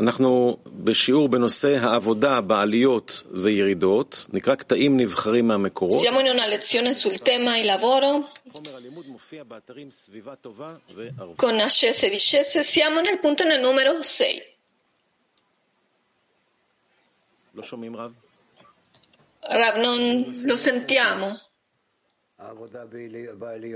אנחנו בשיעור בנושא העבודה בעליות וירידות, נקרא קטעים נבחרים מהמקורות. Siamo in una lezione sul tema il lavoro חומר הלימוד מופיע באתרים סביבה טובה וערבות. con ascese e discese. Siamo nel punto nel numero 6. לא שומעים רב? Rav, non lo sentiamo.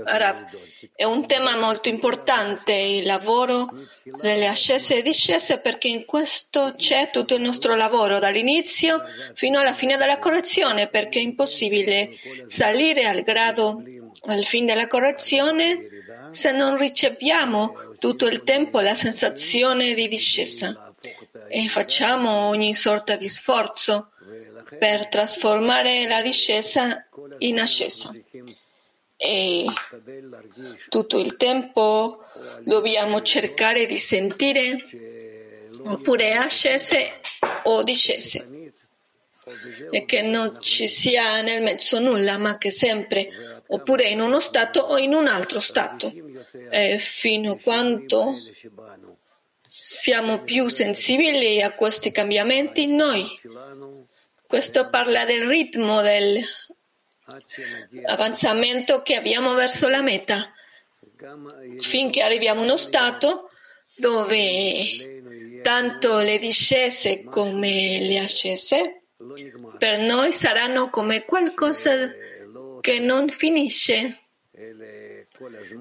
Ora, è un tema molto importante il lavoro delle ascese e discese perché in questo c'è tutto il nostro lavoro dall'inizio fino alla fine della correzione perché è impossibile salire al grado al fine della correzione se non riceviamo tutto il tempo la sensazione di discesa. E facciamo ogni sorta di sforzo per trasformare la discesa in ascesa. E tutto il tempo dobbiamo cercare di sentire oppure ascese o discese e che non ci sia nel mezzo nulla, ma che sempre oppure in uno stato o in un altro stato, e fino a quanto siamo più sensibili a questi cambiamenti, noi questo parla del ritmo dell'avanzamento che abbiamo verso la meta, finché arriviamo a uno stato dove tanto le discese come le ascese per noi saranno come qualcosa che non finisce,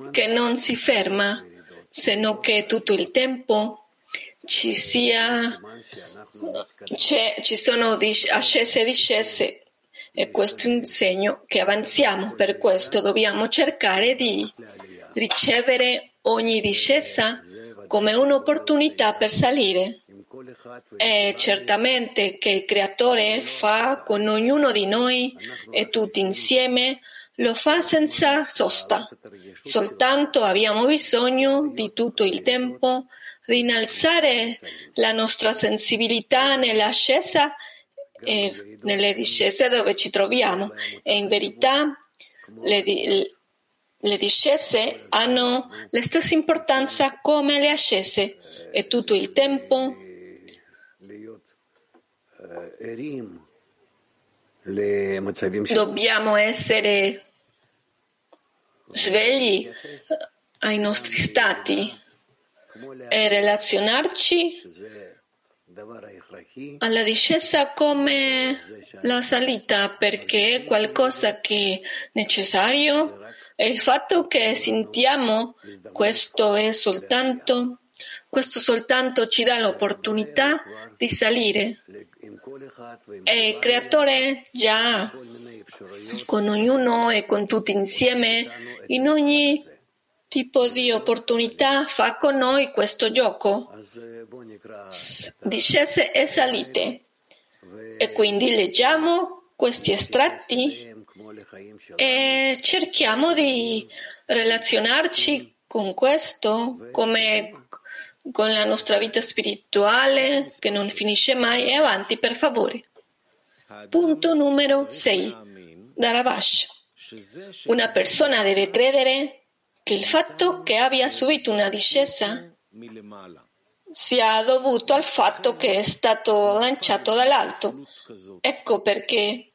che non si ferma, se non che tutto il tempo ci sia ci sono ascese e discese e questo è un segno che avanziamo. Per questo dobbiamo cercare di ricevere ogni discesa come un'opportunità per salire. E certamente che il Creatore fa con ognuno di noi e tutti insieme lo fa senza sosta. Soltanto abbiamo bisogno di tutto il tempo rinalzare la nostra sensibilità nell'ascesa e eh, nelle discese dove ci troviamo. E in verità le, le discese hanno la stessa importanza come le ascese e tutto il tempo dobbiamo essere svegli ai nostri stati e relazionarci alla discesa come la salita perché è qualcosa che è necessario. E il fatto che sentiamo questo è soltanto questo soltanto ci dà l'opportunità di salire. E il creatore già con ognuno e con tutti insieme in ogni tipo di opportunità fa con noi questo gioco? Discese e salite. E quindi leggiamo questi estratti e cerchiamo di relazionarci con questo come con la nostra vita spirituale che non finisce mai e avanti per favore. Punto numero 6. Darabash. Una persona deve credere che il fatto che abbia subito una discesa sia dovuto al fatto che è stato lanciato dall'alto. Ecco perché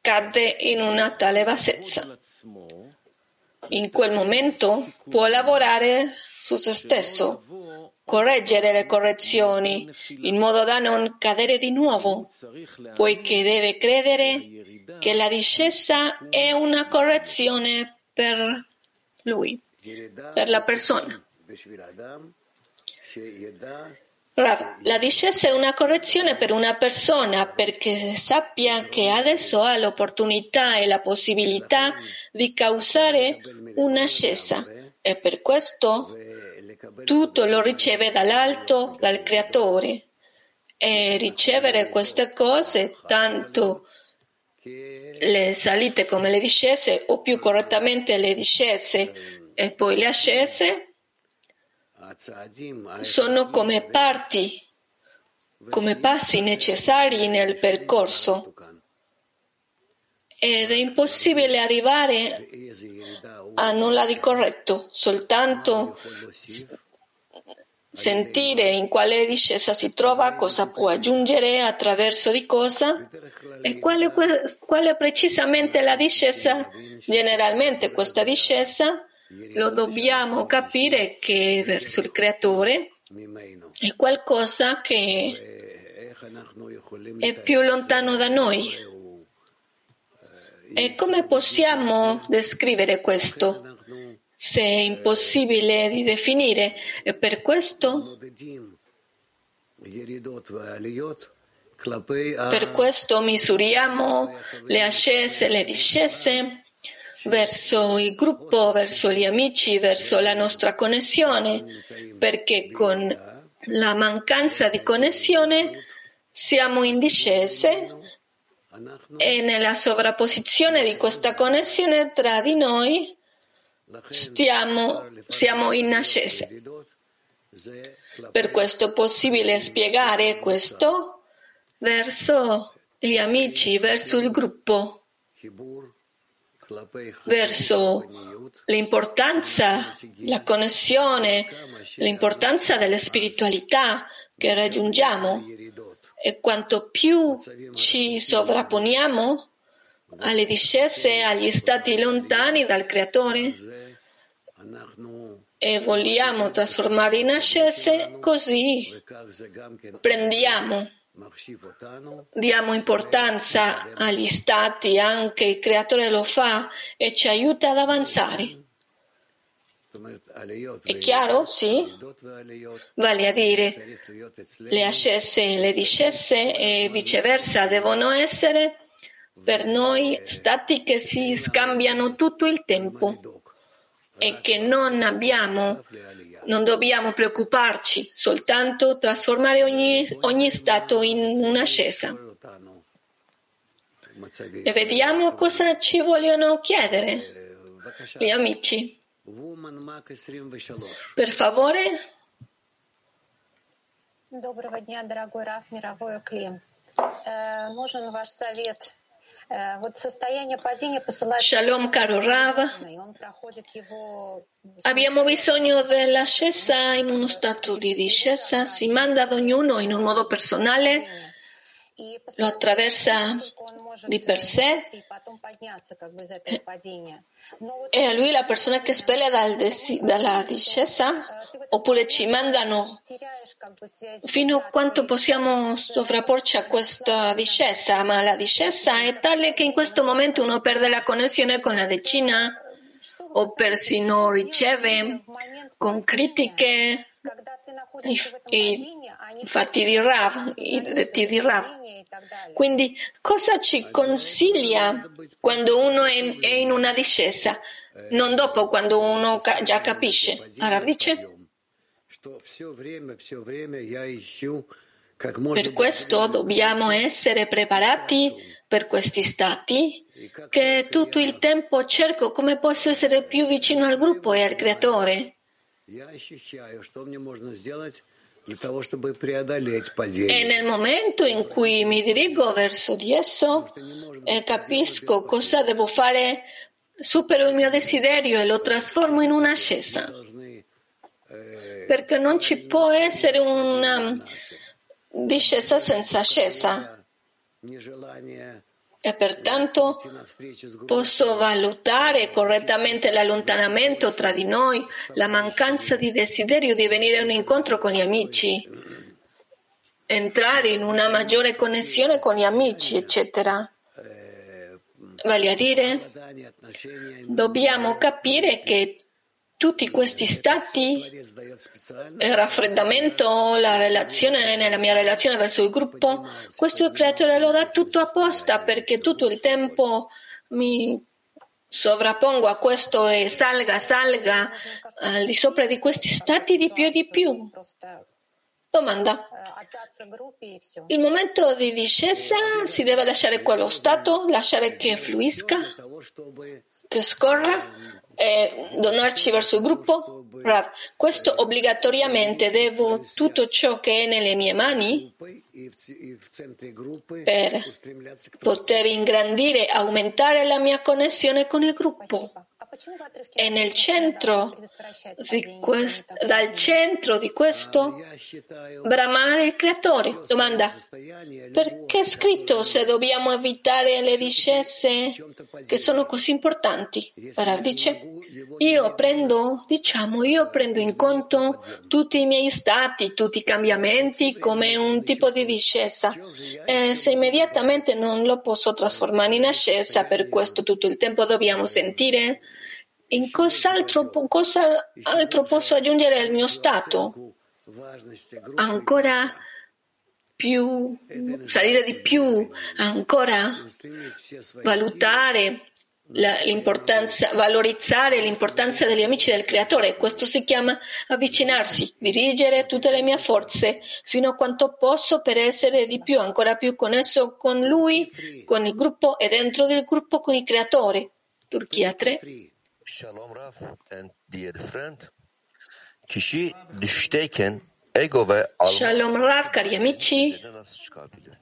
cadde in una tale bassezza. In quel momento può lavorare su se stesso, correggere le correzioni, in modo da non cadere di nuovo, poiché deve credere che la discesa è una correzione per lui per la persona. La discesa è una correzione per una persona perché sappia che adesso ha l'opportunità e la possibilità di causare un'ascesa e per questo tutto lo riceve dall'alto, dal creatore. E ricevere queste cose, tanto le salite come le discese, o più correttamente le discese, e poi le ascese sono come parti, come passi necessari nel percorso. Ed è impossibile arrivare a nulla di corretto, soltanto sentire in quale discesa si trova, cosa può aggiungere, attraverso di cosa e quale, quale precisamente la discesa, generalmente questa discesa lo dobbiamo capire che verso il creatore è qualcosa che è più lontano da noi. E come possiamo descrivere questo? Se è impossibile di definire, e per questo, per questo misuriamo le ascese e le discese verso il gruppo, verso gli amici, verso la nostra connessione, perché con la mancanza di connessione siamo in discese e nella sovrapposizione di questa connessione tra di noi stiamo, siamo in ascese. Per questo è possibile spiegare questo verso gli amici, verso il gruppo, verso l'importanza, la connessione, l'importanza della spiritualità che raggiungiamo e quanto più ci sovrapponiamo alle discese, agli stati lontani dal Creatore e vogliamo trasformare in ascese, così prendiamo, diamo importanza agli stati, anche il Creatore lo fa e ci aiuta ad avanzare. È chiaro? Sì? Vale a dire, le ascese e le discese e viceversa devono essere per noi stati che si scambiano tutto il tempo e che non abbiamo, non dobbiamo preoccuparci, soltanto trasformare ogni, ogni stato in un'ascesa. E vediamo cosa ci vogliono chiedere gli amici. Per favore. Доброго дня, дорогой Раф, мировой Клим. Нужен ваш совет. Shalom Karo Rab. Abbiamo bisogno della scesa in uno stato di discesa, si manda ad ognuno in un modo personale lo attraversa di per sé. e a lui la persona che spele dal desi- dalla discesa oppure ci mandano fino a quanto possiamo sovrapporci a questa discesa, ma la discesa è tale che in questo momento uno perde la connessione con la decina o persino riceve con critiche i, i fatti di Rav, i detti di Rav. Quindi cosa ci consiglia quando uno è è in una discesa, non dopo quando uno ca- già capisce? Rav dice? Per questo dobbiamo essere preparati per questi stati che tutto il tempo cerco come posso essere più vicino al gruppo e al creatore. E nel momento in cui mi dirigo verso di esso e capisco cosa devo fare, supero il mio desiderio e lo trasformo in un'ascesa. Perché non ci può essere una discesa senza ascesa. E pertanto posso valutare correttamente l'allontanamento tra di noi, la mancanza di desiderio di venire a un incontro con gli amici, entrare in una maggiore connessione con gli amici, eccetera. Vale a dire, dobbiamo capire che tutti questi stati, il raffreddamento, la relazione, nella mia relazione verso il gruppo, questo creatore lo dà tutto apposta perché tutto il tempo mi sovrappongo a questo e salga, salga al di sopra di questi stati di più e di più. Domanda. Il momento di discesa si deve lasciare quello stato, lasciare che fluisca, che scorra e donarci verso il gruppo? Rav, questo obbligatoriamente devo tutto ciò che è nelle mie mani per poter ingrandire e aumentare la mia connessione con il gruppo. E nel centro di questo, dal centro di questo bramare il creatore. Domanda, perché è scritto se dobbiamo evitare le discese che sono così importanti? Rav dice, io prendo, diciamo, io prendo in conto tutti i miei stati, tutti i cambiamenti come un tipo di discesa. E se immediatamente non lo posso trasformare in ascesa, per questo tutto il tempo dobbiamo sentire in cos'altro, cosa altro posso aggiungere al mio stato? Ancora più, salire di più, ancora valutare l'importanza, valorizzare l'importanza degli amici del creatore. Questo si chiama avvicinarsi, dirigere tutte le mie forze fino a quanto posso per essere di più, ancora più connesso con lui, con il gruppo e dentro del gruppo con il creatore. Turchia 3. Shalom Raf and dear friend. Kişi düşüşteyken ego ve alma Shalom Rav, cari amici. nasıl çıkabilir?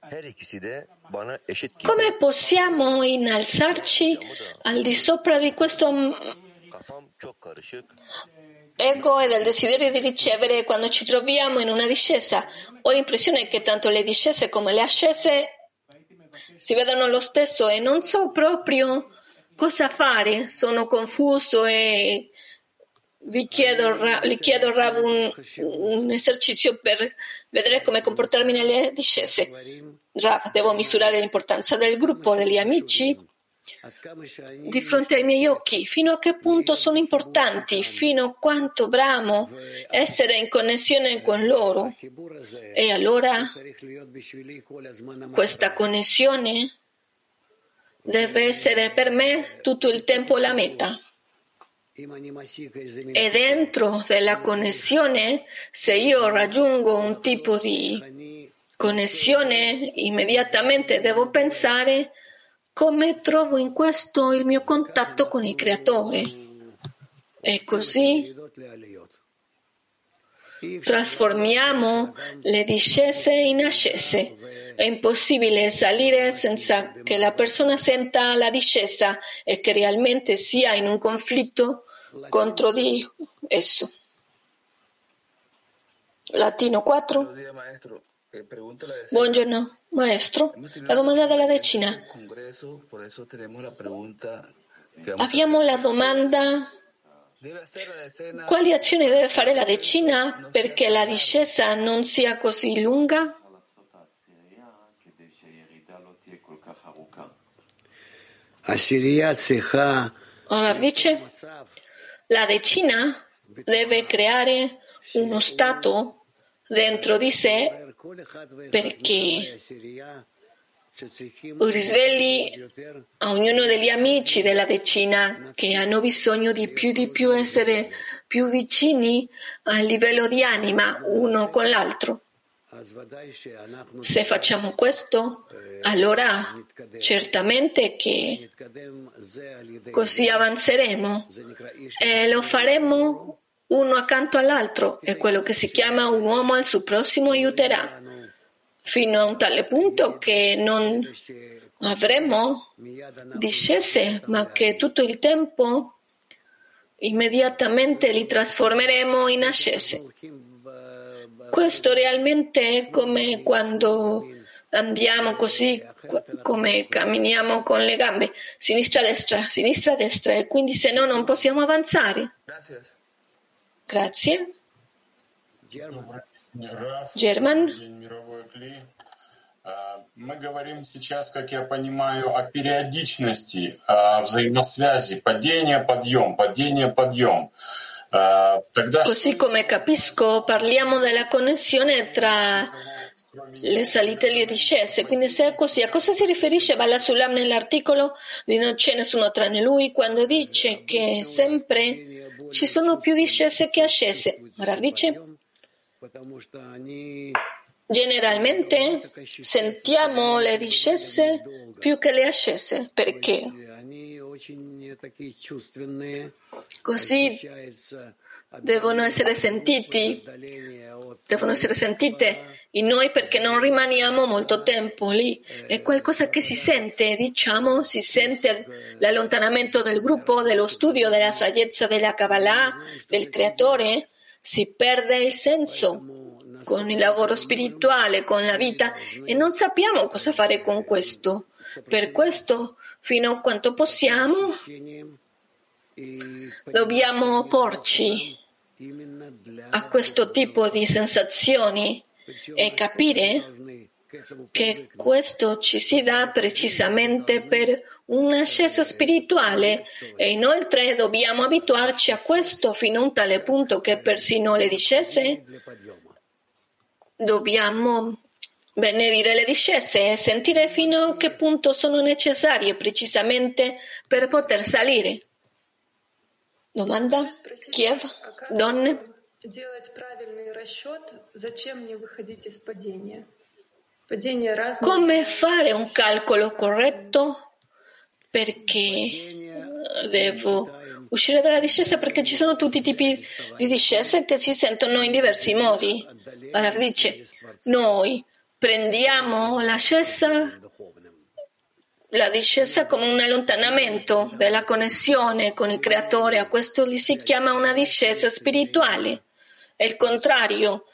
Her ikisi de bana eşit gibi. Come possiamo innalzarci al di sopra di questo Kafam çok karışık. ego e del desiderio di ricevere quando ci troviamo in una discesa? Ho l'impressione che tanto le discese come le ascese si vedano lo stesso e non so proprio cosa fare. Sono confuso e vi chiedo, gli chiedo Rav un, un esercizio per vedere come comportarmi nelle discese. Rav, devo misurare l'importanza del gruppo, degli amici, di fronte ai miei occhi, fino a che punto sono importanti, fino a quanto bramo essere in connessione con loro. E allora questa connessione deve essere per me tutto il tempo la meta. E dentro della connessione, se io raggiungo un tipo di connessione, immediatamente devo pensare come trovo in questo il mio contatto con il creatore. E così trasformiamo le discese in ascese. È impossibile salire senza che la persona senta la discesa e che realmente sia in un conflitto contro di esso. Latino 4. Buenos días, maestro. Eh, pregúntale a ese- Buongiorno, maestro. La domanda della decina. Abbiamo la domanda Quali azioni deve fare la decina perché la discesa non sia così lunga? Ora dice, la decina deve creare uno stato dentro di sé perché risvegli a ognuno degli amici della decina che hanno bisogno di più di più essere più vicini a livello di anima uno con l'altro. Se facciamo questo, allora certamente che così avanzeremo e lo faremo uno accanto all'altro È quello che si chiama un uomo al suo prossimo aiuterà fino a un tale punto che non avremo discese, ma che tutto il tempo immediatamente li trasformeremo in ascese. Questo realmente è come quando andiamo così, come camminiamo con le gambe, sinistra-destra, sinistra-destra, e quindi se no non possiamo avanzare. Grazie. German. Раф, German. День мировой клей. А, Мы говорим сейчас, как я понимаю, о периодичности, о взаимосвязи, падение-подъем, падение-подъем. А, Тогда что Così come capisco, parliamo della connessione tra le salite e le discese. Quindi se è così, a cosa si riferisce Bala Sulam nell'articolo di Non c'è nessuno tranne lui quando dice che sempre ci sono più discese che ascese? Ora dice, потому что они Generalmente sentiamo le discese più che le ascese, perché? Così devono essere sentiti, devono essere sentite in noi perché non rimaniamo molto tempo lì. È qualcosa che si sente, diciamo, si sente l'allontanamento del gruppo, dello studio, della saggezza della Kabbalah, del creatore? Si perde il senso con il lavoro spirituale, con la vita e non sappiamo cosa fare con questo. Per questo, fino a quanto possiamo, dobbiamo porci a questo tipo di sensazioni e capire che questo ci si dà precisamente per un'ascesa spirituale e inoltre dobbiamo abituarci a questo fino a un tale punto che persino le discese dobbiamo benedire le discese e sentire fino a che punto sono necessarie precisamente per poter salire. Domanda? Kiev? Donne? Come fare un calcolo corretto perché devo uscire dalla discesa? Perché ci sono tutti i tipi di discese che si sentono in diversi modi. Allora dice, noi prendiamo l'ascesa la discesa come un allontanamento della connessione con il creatore, a questo gli si chiama una discesa spirituale. È il contrario.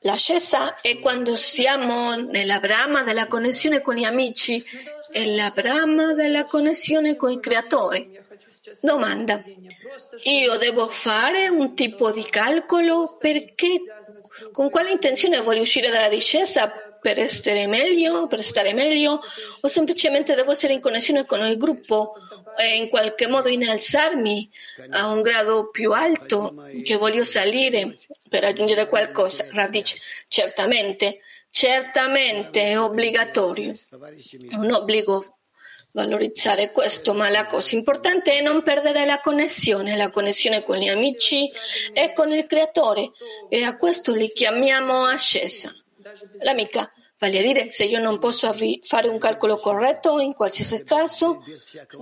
L'ascesa è quando siamo nella brama della connessione con gli amici e la brama della connessione con il creatore. Domanda. Io devo fare un tipo di calcolo perché con quale intenzione voglio uscire dalla discesa? per essere meglio, per stare meglio, o semplicemente devo essere in connessione con il gruppo e in qualche modo innalzarmi a un grado più alto che voglio salire per raggiungere qualcosa. Radice, certamente, certamente è obbligatorio, è un obbligo valorizzare questo, ma la cosa importante è non perdere la connessione, la connessione con gli amici e con il creatore e a questo li chiamiamo ascesa. L'amica, vale a dire, se io non posso fare un calcolo corretto, in qualsiasi caso,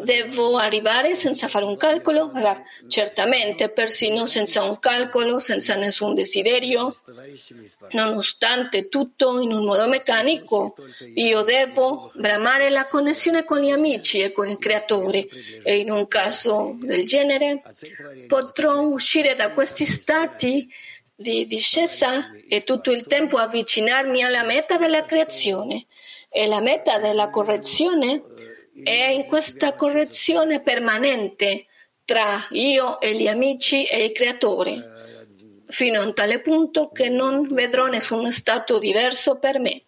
devo arrivare senza fare un calcolo? Allora, certamente, persino senza un calcolo, senza nessun desiderio, nonostante tutto in un modo meccanico, io devo bramare la connessione con gli amici e con il creatore. E in un caso del genere potrò uscire da questi stati di discesa e tutto il tempo avvicinarmi alla meta della creazione. E la meta della correzione è in questa correzione permanente tra io e gli amici e il creatore, fino a un tale punto che non vedrò nessun stato diverso per me.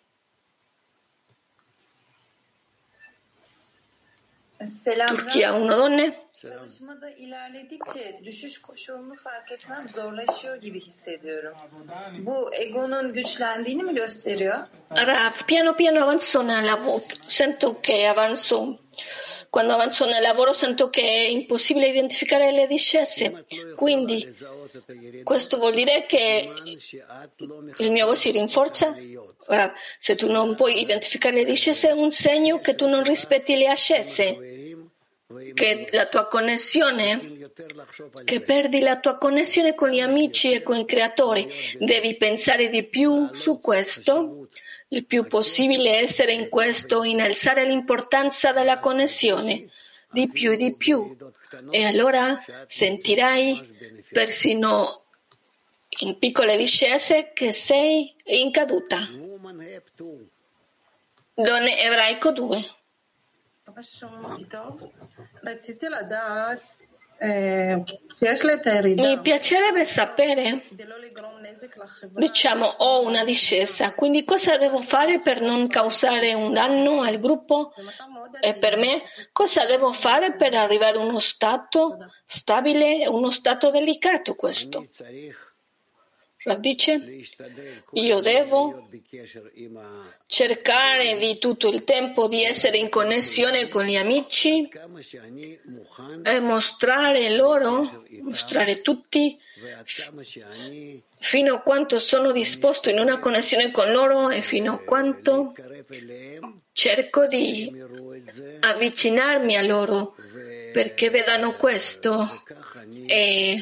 Turchia, uno donne? Çalışmada ilerledikçe düşüş koşulunu fark etmem zorlaşıyor gibi hissediyorum. Bu egonun güçlendiğini mi gösteriyor? Rav, piano piano avanzo nel lavoro, sento che avanzo, quando avanzo nel lavoro sento che è impossibile identificare le discese, quindi questo vuol dire che il mio ego si rinforza? Se tu non puoi identificare le discese è un segno che tu non rispetti le ascese che la tua connessione, che perdi la tua connessione con gli amici e con il creatore. Devi pensare di più su questo, il più possibile essere in questo, innalzare l'importanza della connessione, di più e di più. E allora sentirai persino in piccole discese che sei in caduta. Donne ebraico 2. Mi piacerebbe sapere, diciamo, ho una discesa, quindi cosa devo fare per non causare un danno al gruppo? E per me? Cosa devo fare per arrivare a uno stato stabile, uno stato delicato questo? Dice, io devo cercare di tutto il tempo di essere in connessione con gli amici e mostrare loro, mostrare tutti, fino a quanto sono disposto in una connessione con loro e fino a quanto cerco di avvicinarmi a loro perché vedano questo. E,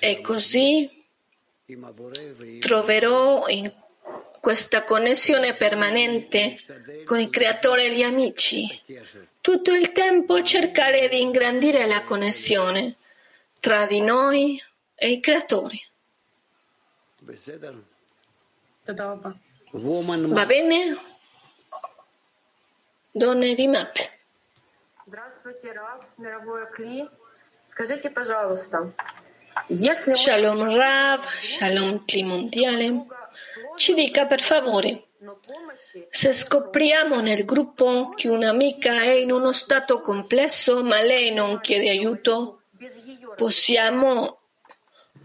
e così troverò in questa connessione permanente con il creatore e gli amici. Tutto il tempo cercare di ingrandire la connessione tra di noi e i creatori. Va bene? Donne di MAP. Здравствуйте, Раф, мировое КЛИ. Скажите, пожалуйста, Shalom Rav, Shalom Trimondiale, ci dica per favore se scopriamo nel gruppo che un'amica è in uno stato complesso ma lei non chiede aiuto, possiamo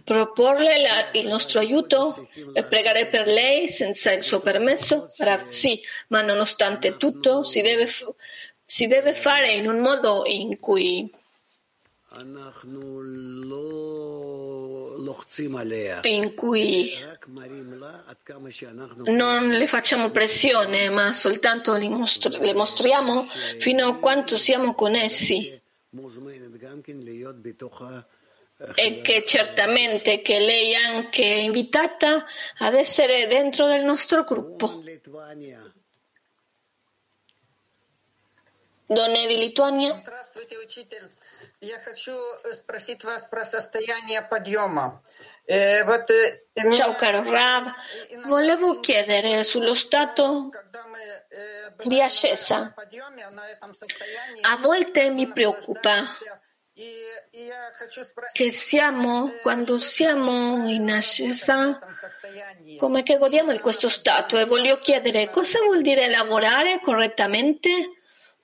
proporle la, il nostro aiuto e pregare per lei senza il suo permesso? Rav, sì, ma nonostante tutto si deve, si deve fare in un modo in cui in cui non le facciamo pressione, ma soltanto le, mostri- le mostriamo fino a quanto siamo con essi e che certamente che lei è anche invitata ad essere dentro del nostro gruppo. Donne di Lituania. Я хочу э, спросить вас про состояние подъема. Э, вот э, мне- ciao caro Rav, volevo chiedere sullo stato когда мы э, di бываем ascesa. на подъеме, на этом состоянии, A volte mi мы preoccupa наслаждаемся. И, и я хочу спросить, che siamo, quando siamo in ascesa, в этом состоянии. come che godiamo di questo stato e voglio chiedere cosa vuol dire lavorare correttamente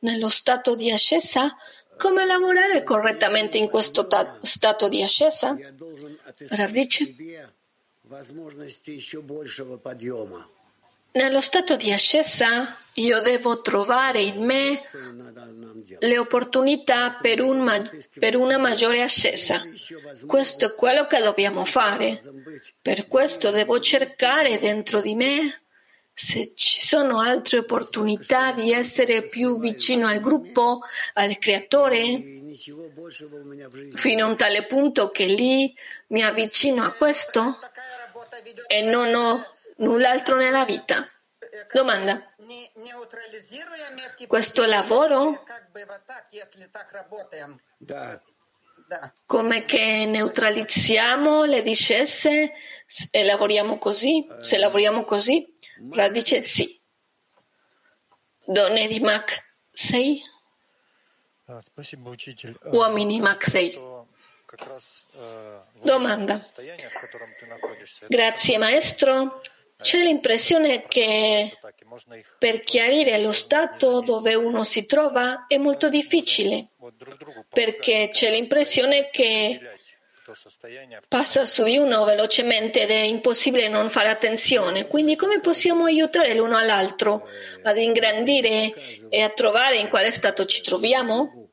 nello stato di ascesa? Come lavorare correttamente in questo stato di ascesa? Rav nello stato di ascesa io devo trovare in me le opportunità per, un ma- per, una maggiore ascesa. Questo è quello che dobbiamo fare. Per questo devo cercare dentro di me se ci sono altre opportunità di essere più vicino al gruppo, al creatore, fino a un tale punto che lì mi avvicino a questo e non ho null'altro nella vita. Domanda. Questo lavoro come che neutralizziamo le discese e lavoriamo così, se lavoriamo così? La dice sì. Donne di Mach 6? Uomini Mach 6. Domanda. Grazie maestro. C'è l'impressione che per chiarire lo stato dove uno si trova è molto difficile, perché c'è l'impressione che passa su di uno velocemente ed è impossibile non fare attenzione. Quindi come possiamo aiutare l'uno all'altro ad ingrandire e a trovare in quale stato ci troviamo?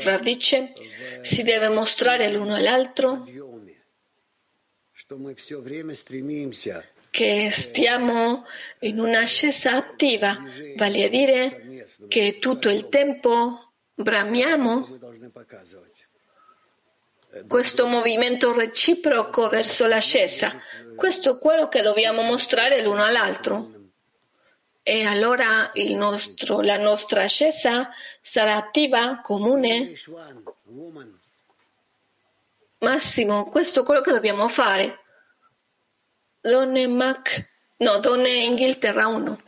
Rav si deve mostrare l'uno all'altro che stiamo in un'ascesa attiva, vale a dire che tutto il tempo bramiamo questo movimento reciproco verso l'ascesa. Questo è quello che dobbiamo mostrare l'uno all'altro. E allora nostro, la nostra ascesa sarà attiva, comune. Massimo, questo è quello che dobbiamo fare. Donne Mac, no, Donne Inghilterra 1.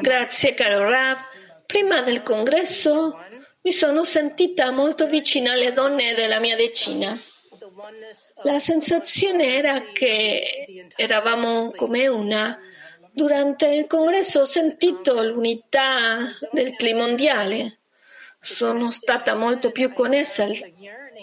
Grazie caro Rav. Prima del congresso mi sono sentita molto vicina alle donne della mia decina. La sensazione era che eravamo come una. Durante il congresso ho sentito l'unità del clima mondiale. Sono stata molto più connessa al,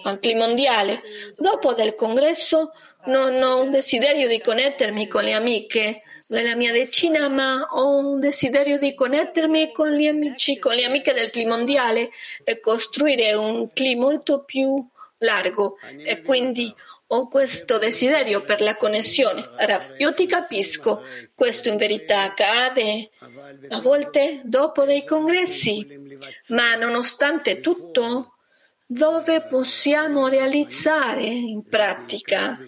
al clima mondiale. Dopo del congresso non ho un desiderio di connettermi con le amiche della mia decina, ma ho un desiderio di connettermi con gli amici, con le amiche del clima mondiale e costruire un clima molto più largo. E quindi ho questo desiderio per la connessione. Ora, io ti capisco, questo in verità accade a volte dopo dei congressi, ma nonostante tutto dove possiamo realizzare in pratica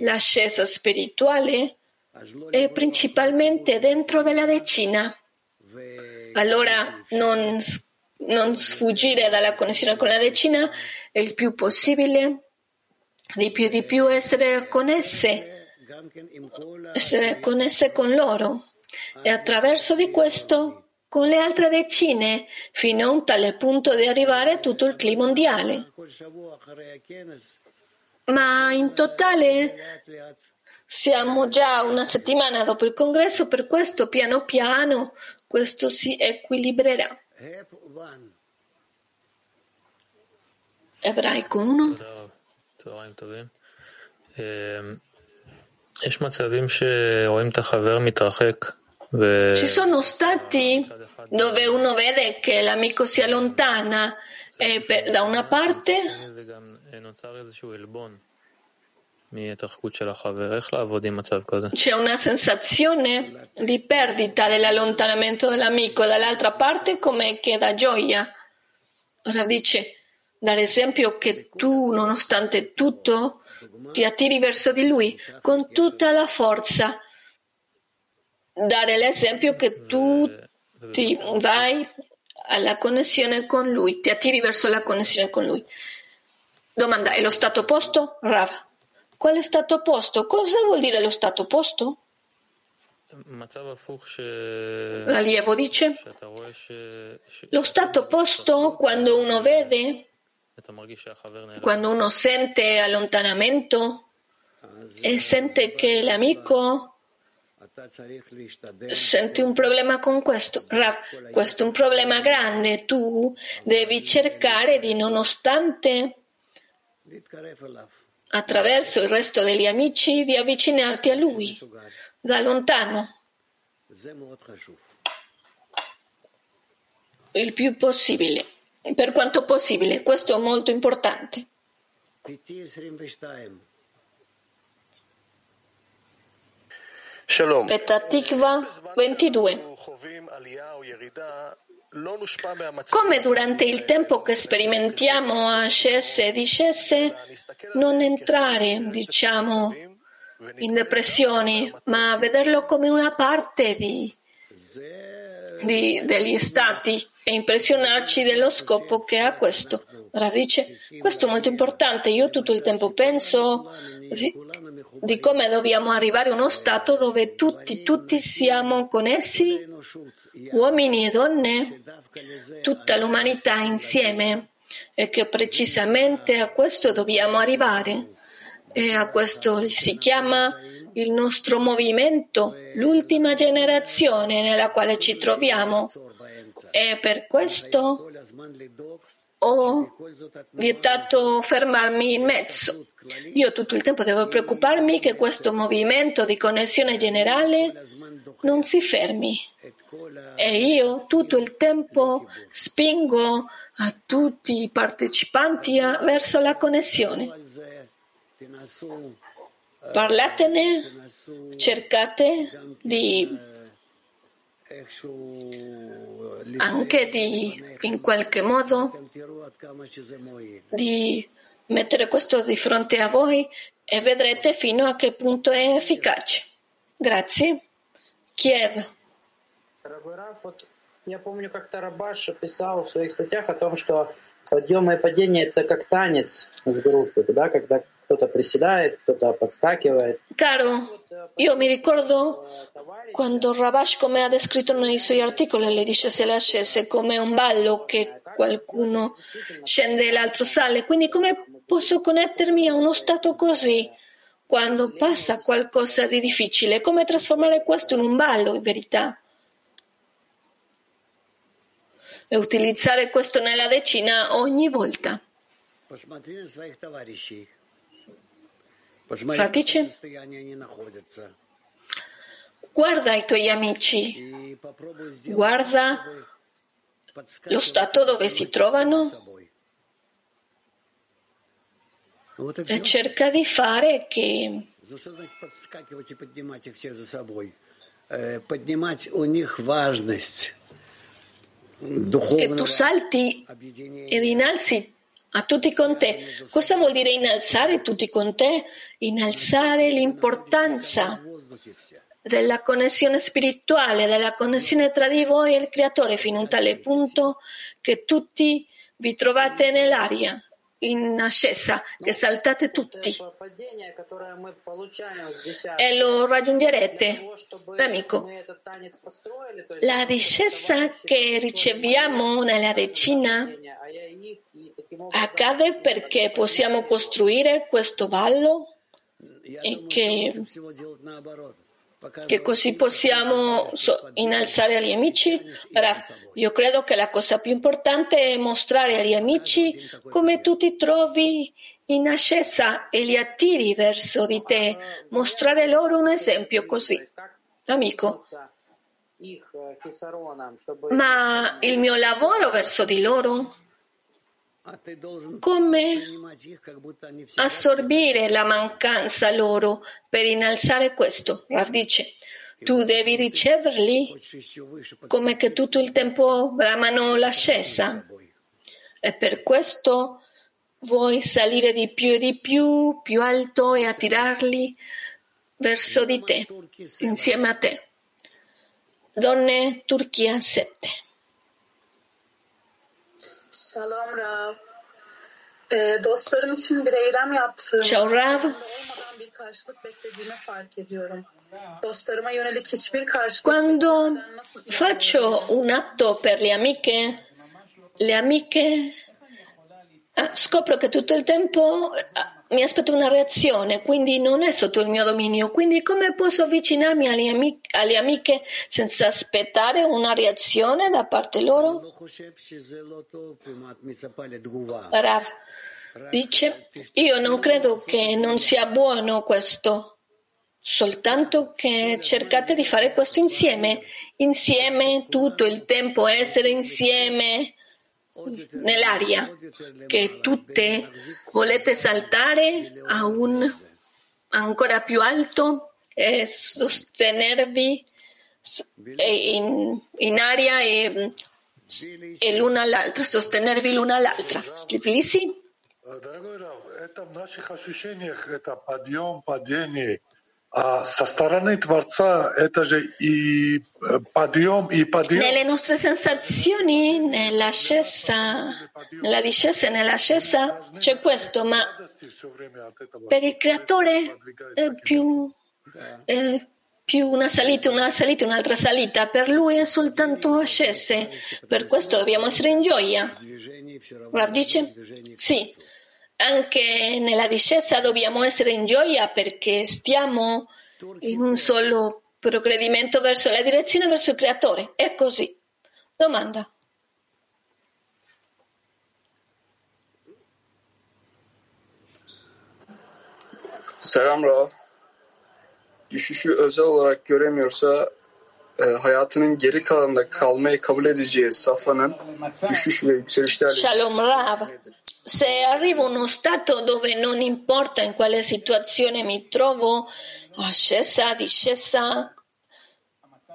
l'ascesa spirituale è principalmente dentro della decina. Allora non, non sfuggire dalla connessione con la decina il più possibile, di più di più essere connesse, essere connesse con loro e attraverso di questo con le altre decine fino a un tale punto di arrivare a tutto il clima mondiale. Ma in totale siamo già una settimana dopo il congresso, per questo piano piano questo si equilibrerà. Ebraico 1. Ci sono stati dove uno vede che l'amico si allontana e per, da una parte c'è una sensazione di perdita dell'allontanamento dell'amico dall'altra parte come che da gioia. Ora dice, dare esempio che tu, nonostante tutto, ti attiri verso di lui con tutta la forza. Dare l'esempio che tu ti vai alla connessione con lui, ti attiri verso la connessione con lui. Domanda, è lo stato opposto? Rav. Qual è stato opposto? Cosa vuol dire lo stato opposto? L'allievo dice, lo stato opposto quando uno vede, quando uno sente allontanamento e sente che l'amico senti un problema con questo. Rav, questo è un problema grande, tu devi cercare di nonostante attraverso il resto degli amici, di avvicinarti a Lui da lontano, il più possibile, per quanto possibile. Questo è molto importante. Shalom. Petatikva 22. Come durante il tempo che sperimentiamo ascese e discese, non entrare, diciamo, in depressioni, ma vederlo come una parte di, di, degli stati e impressionarci dello scopo che ha questo radice. Questo è molto importante. Io tutto il tempo penso, di, come dobbiamo arrivare a uno stato dove tutti, tutti siamo connessi, uomini e donne, tutta l'umanità insieme, e che precisamente a questo dobbiamo arrivare. E a questo si chiama il nostro movimento, l'ultima generazione nella quale ci troviamo. E per questo ho vietato fermarmi in mezzo. Io tutto il tempo devo preoccuparmi che questo movimento di connessione generale non si fermi. E io tutto il tempo spingo a tutti i partecipanti verso la connessione. Parlatene, cercate di anche di in qualche modo di mettere questo di fronte a voi e vedrete fino a che punto è efficace. Grazie. Kiev. Дорогой Раф, вот я помню, как-то Рабаш писал в своих статьях о том, что подъемы и падения это как танец в группе, да, когда кто-то приседает, кто-то подскакивает. Caro, io mi ricordo quando Rabash, come ha descritto nei suoi articoli, le dice se la scese come un ballo che qualcuno scende e l'altro sale. Quindi come posso connettermi a uno stato così? Quando passa qualcosa di difficile, come trasformare questo in un ballo in verità? E utilizzare questo nella decina ogni volta. Посмотри на своих товарищей. Radice? Guarda i tuoi amici, guarda lo stato dove si trovano. e cerca di fare che che tu salti ed innalzi a tutti con te. Cosa vuol dire innalzare tutti con te? Innalzare l'importanza della connessione spirituale, della connessione tra di voi e il Creatore, fino a tale punto che tutti vi trovate nell'aria, in ascesa, che saltate tutti e lo raggiungerete. Amico, la discesa che riceviamo nella decina accade perché possiamo costruire questo ballo e che che così possiamo innalzare agli amici. Ora, io credo che la cosa più importante è mostrare agli amici come tu ti trovi in ascesa e li attiri verso di te, mostrare loro un esempio così. Amico, ma il mio lavoro verso di loro come assorbire la mancanza loro per innalzare questo? Rav dice, tu devi riceverli come che tutto il tempo bramano l'ascesa e per questo vuoi salire di più e di più, più alto e attirarli verso di te, insieme a te. Donne Turchia 7 Shalom Rav. Ee, dostlarım için bir eylem yaptığımda Ciao Rav. olmadan bir karşılık beklediğimi fark ediyorum. Dostlarıma yönelik hiçbir karşılık Quando faccio un atto per le amiche, le amiche ah, scopro che tutto il tempo ah, mi aspetto una reazione, quindi non è sotto il mio dominio. Quindi come posso avvicinarmi alle, ami- alle amiche senza aspettare una reazione da parte loro? Rav dice, io non credo che non sia buono questo, soltanto che cercate di fare questo insieme, insieme tutto il tempo, essere insieme nell'aria, che tutte volete saltare a un ancora più alto e sostenervi in, in aria e, e l'una all'altra, sostenervi l'una all'altra. Tiflisi? Дорогой Рав, это в наших ощущениях, это подъем, падение. А со стороны Творца это же и подъем, и подъем. Nelle nostre sensazioni, nell'ascesa, nella discesa e nell'ascesa c'è questo, ma per il creatore è più, è più una salita, una salita, un'altra salita. Per lui è soltanto ascese. Per questo dobbiamo essere in gioia. Rav dice? Sì, anche nella discesa dobbiamo essere in gioia perché stiamo in un solo progredimento verso la direzione verso il creatore. È così. Domanda. Selam Rav. Düşüşü özel olarak göremiyorsa e, hayatının geri kalanında kalmayı kabul edeceği safhanın düşüş ve yükselişlerle Shalom Rav. Se arrivo a uno stato dove non importa in quale situazione mi trovo, ascesa, discesa,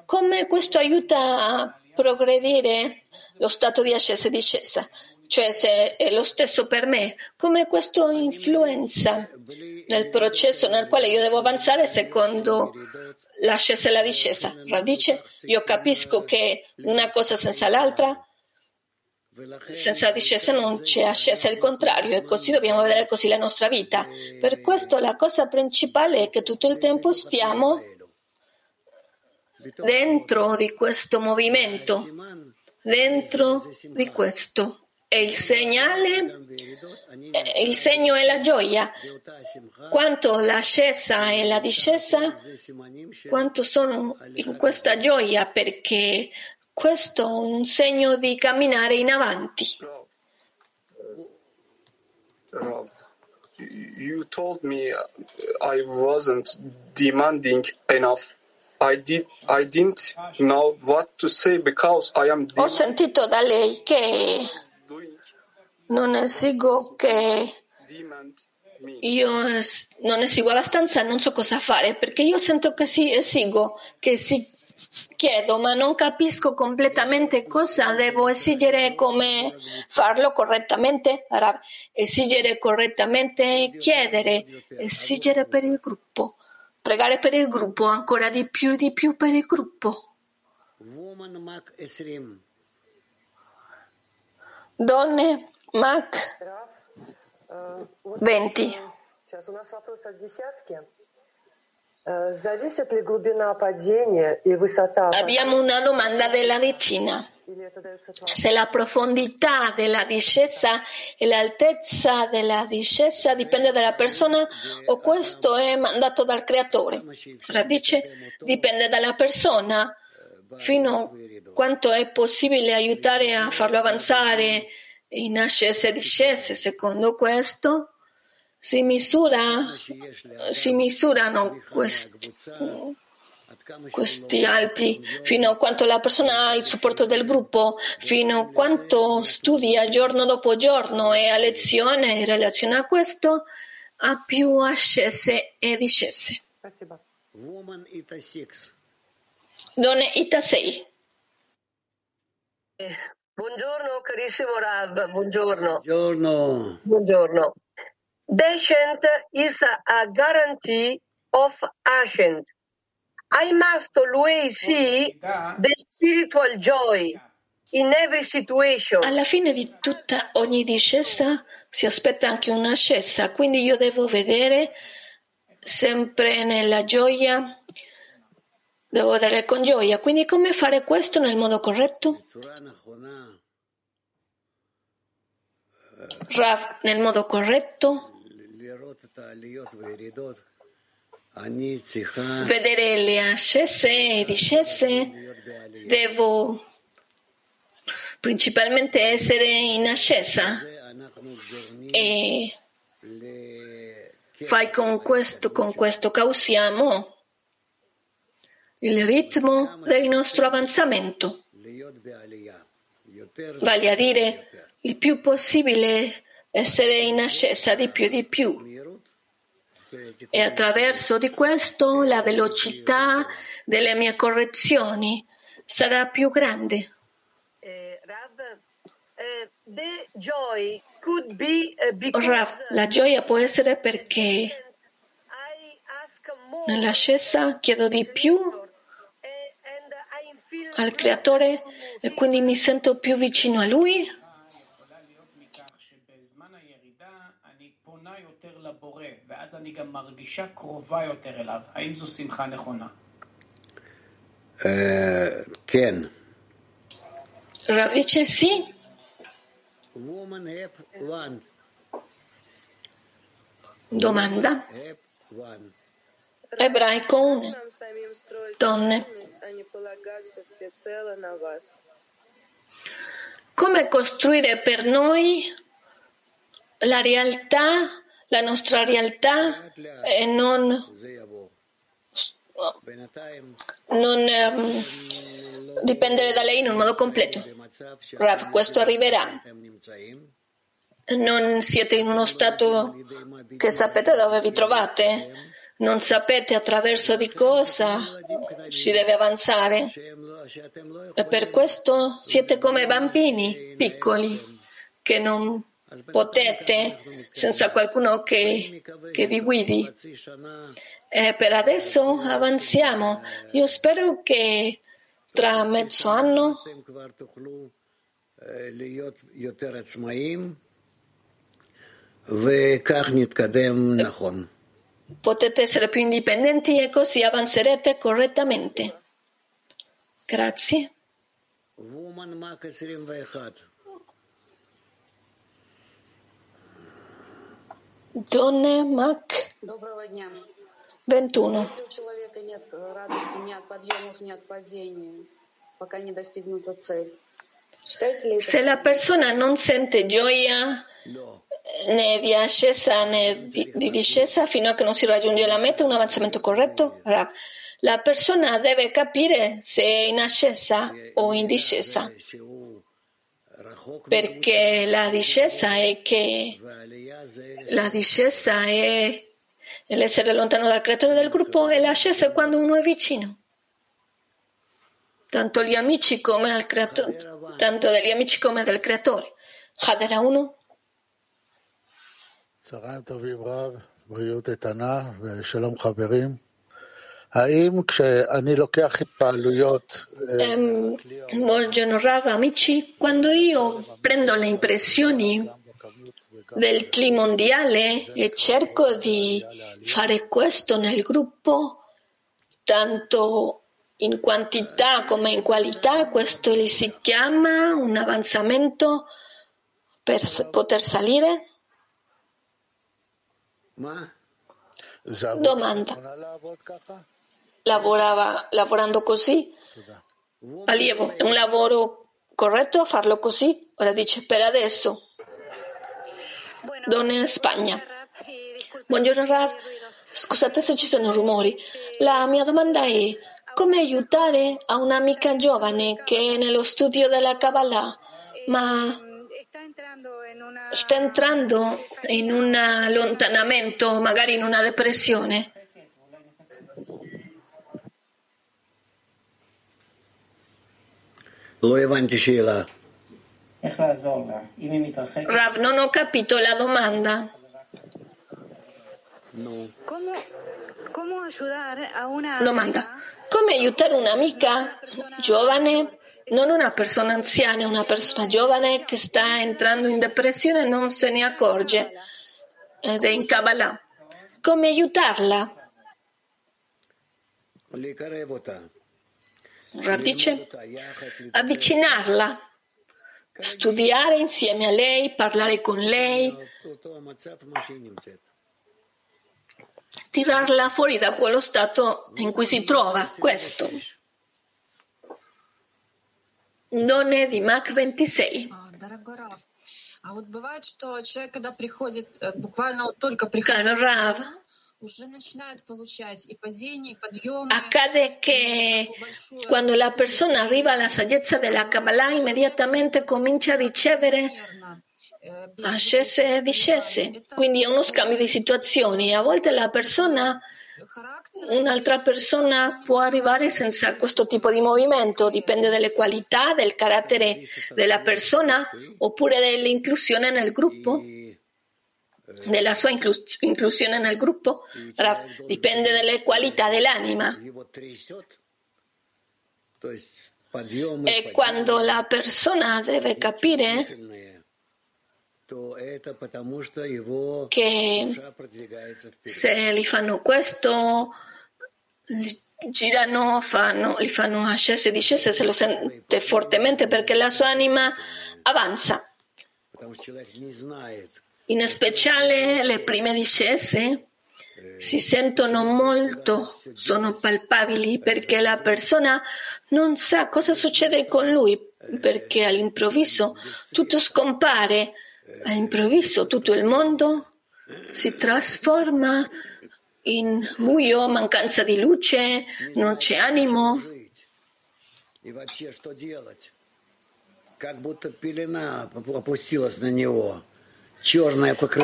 come questo aiuta a progredire lo stato di ascesa e discesa? Cioè se è lo stesso per me, come questo influenza nel processo nel quale io devo avanzare secondo l'ascesa e la discesa? Radice, io capisco che una cosa senza l'altra senza discesa non c'è ascesa, è il contrario, e così dobbiamo vedere così la nostra vita. Per questo la cosa principale è che tutto il tempo stiamo dentro di questo movimento, dentro di questo. E il segnale, il segno è la gioia. Quanto l'ascesa e la discesa, quanto sono in questa gioia perché questo è un segno di camminare in avanti. Rav, you told me I wasn't demanding enough. I did I didn't know what to say because I am Ho sentito da lei che non esigo che io non esigo abbastanza, non so cosa fare, perché io sento che sì, esigo, che sì, chiedo, ma non capisco completamente cosa devo esigere e come farlo correttamente. Esigere correttamente, chiedere, esigere per il gruppo, pregare per il gruppo, ancora di più, di più per il gruppo. Donne, Mac 20. Abbiamo una domanda della decina. Se la profondità della discesa e l'altezza della discesa dipende dalla persona o questo è mandato dal creatore? Radice dipende dalla persona fino a quanto è possibile aiutare a farlo avanzare eh, in ascese e discese. Secondo questo si, misura, si misurano questi, questi alti fino a quanto la persona ha il supporto del gruppo, fino a quanto studia giorno dopo giorno e a lezione in relazione a questo ha più ascese e discese. Donne Itasei. Eh, buongiorno carissimo Rav, buongiorno. Buongiorno. buongiorno. Decent is a guarantee of ancient. I must always see the spiritual joy in every situation. Alla fine di tutta ogni discesa si aspetta anche un'ascesa, quindi io devo vedere sempre nella gioia, devo vedere con gioia. Quindi come fare questo nel modo corretto? Raf, nel modo corretto? vedere le ascese e discese, devo principalmente essere in ascesa. E fai con questo, con questo causiamo il ritmo del nostro avanzamento, vale a dire il più possibile essere in ascesa di più di più. E attraverso di questo la velocità delle mie correzioni sarà più grande. Eh, Rav, eh, eh, la gioia può essere perché nell'ascesa chiedo di più al creatore e quindi mi sento più vicino a lui. אני גם מרגישה קרובה יותר אליו. האם זו כן. רב יצ'ה Woman have one. Domanda. Ebraico 1. Donne. Come costruire per noi la realtà la nostra realtà e non, non eh, dipendere da lei in un modo completo. Rav, questo arriverà. Non siete in uno stato che sapete dove vi trovate non sapete attraverso di cosa si deve avanzare e per questo siete come bambini piccoli che non potete senza qualcuno che, che vi guidi. E per adesso avanziamo. Io spero che tra mezzo anno potete essere più indipendenti e così avanzerete correttamente. Grazie. Donne Mac 21. Se la persona non sente gioia né vi ascesa né vi, discesa fino a che non si raggiunge la meta, un avanzamento corretto? La persona deve capire se è in ascesa o in discesa. perché la discesa è che la discesa è l'essere lontano dal creatore del gruppo e l'ascesa è quando uno è vicino. Tanto, gli amici come al creatore, tanto degli amici come del creatore. Hadera 1. Shalom, Ehm, molgono Rav, amici, quando io prendo le impressioni del clima mondiale e cerco di fare questo nel gruppo, tanto in quantità come in qualità, questo li si chiama un avanzamento per poter salire? Domanda lavorava lavorando così. Allievo, è un lavoro corretto farlo così? Ora dice, per adesso. Donne in Spagna. Buongiorno Rav, scusate se ci sono rumori. La mia domanda è come aiutare a un'amica giovane che è nello studio della Kabbalah, ma sta entrando in un allontanamento, magari in una depressione. Rav, non ho capito la domanda. ¿Cómo, cómo ayudar a una Domanda. Come aiutare un'amica giovane, non una persona anziana, una persona giovane che sta entrando in depressione e non se ne accorge ed è in Kabbalah? Come aiutarla? radice, avvicinarla, studiare insieme a lei, parlare con lei, tirarla fuori da quello stato in cui si trova. Questo. Non è di Mach 26. Caro Rav, Accade che quando la persona arriva alla saggezza della Kabbalah immediatamente comincia a ricevere ascese e discese, quindi è uno scambio di situazioni. A volte la persona, un'altra persona può arrivare senza questo tipo di movimento, dipende dalle qualità, del carattere della persona oppure dell'inclusione nel gruppo della sua inclusione nel gruppo dipende dalle qualità dell'anima. E quando la persona deve capire che se li fanno questo, li girano, fanno, li fanno ascese e discese, se lo sente fortemente perché la sua anima avanza. Потому что человек не знает, In speciale le prime discese si sentono molto, sono palpabili perché la persona non sa cosa succede con lui, perché all'improvviso tutto scompare, all'improvviso tutto il mondo si trasforma in buio, mancanza di luce, non c'è animo. и вообще что делать. Как будто пелена опустилась на него.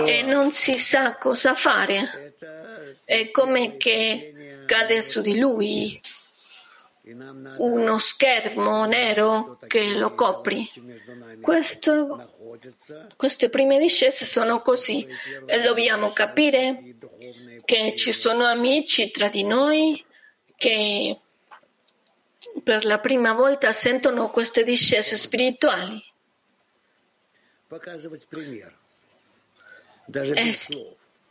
e non si sa cosa fare. È come che cade su di lui uno schermo nero che lo copri. Questo, queste prime discese sono così e dobbiamo capire che ci sono amici tra di noi che per la prima volta sentono queste discese spirituali. Eh,